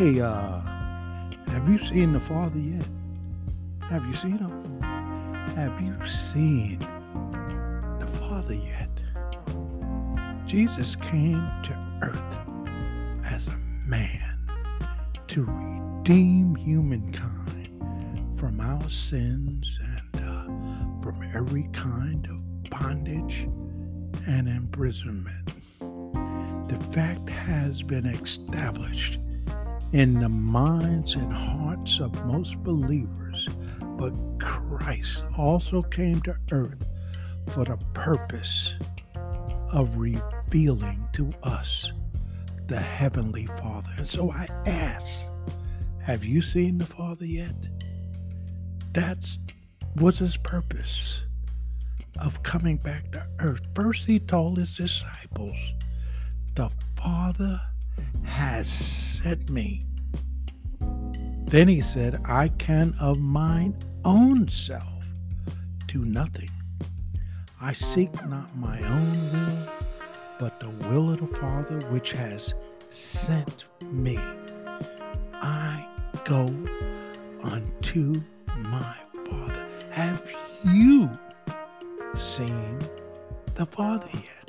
Hey, uh, have you seen the Father yet? Have you seen him? Have you seen the Father yet? Jesus came to earth as a man to redeem humankind from our sins and uh, from every kind of bondage and imprisonment. The fact has been established in the minds and hearts of most believers, but Christ also came to earth for the purpose of revealing to us the Heavenly Father. And so I ask, have you seen the Father yet? That's was his purpose of coming back to earth. First, he told his disciples, The Father has sent me. Then he said, I can of mine own self do nothing. I seek not my own will, but the will of the Father which has sent me. I go unto my Father. Have you seen the Father yet?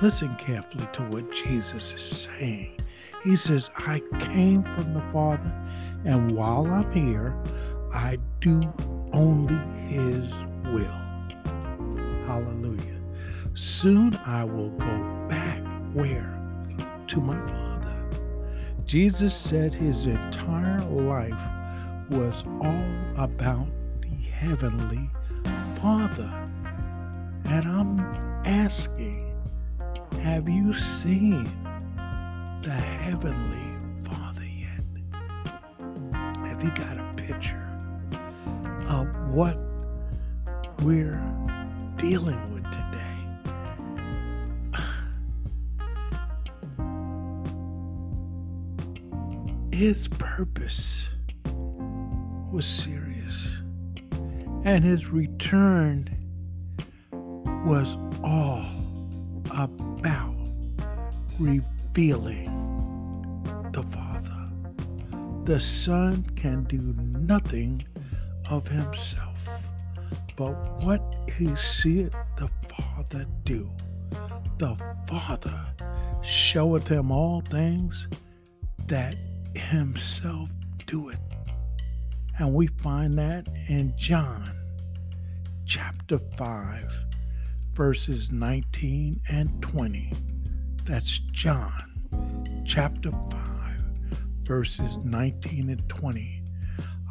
Listen carefully to what Jesus is saying. He says, I came from the Father, and while I'm here, I do only His will. Hallelujah. Soon I will go back where? To my Father. Jesus said his entire life was all about the Heavenly Father. And I'm asking, have you seen the Heavenly Father yet? Have you got a picture of what we're dealing with today? His purpose was serious, and his return was all revealing the Father. The Son can do nothing of himself, but what he seeth the Father do. The Father showeth him all things that himself doeth. And we find that in John chapter 5 verses 19 and 20. That's John chapter 5, verses 19 and 20.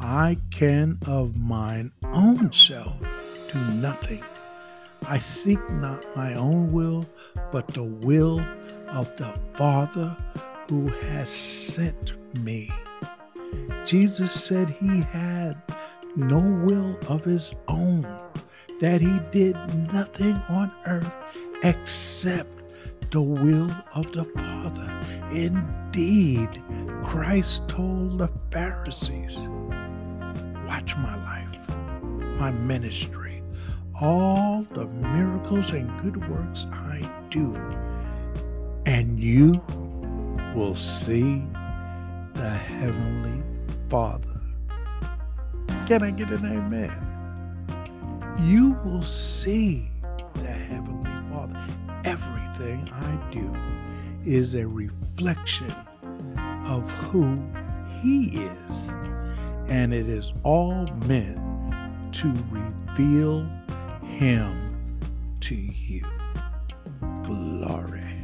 I can of mine own self do nothing. I seek not my own will, but the will of the Father who has sent me. Jesus said he had no will of his own that he did nothing on earth except the will of the Father. Indeed, Christ told the Pharisees, Watch my life, my ministry, all the miracles and good works I do, and you will see the Heavenly Father. Can I get an amen? you will see the Heavenly Father. Everything I do is a reflection of who He is. And it is all meant to reveal Him to you. Glory.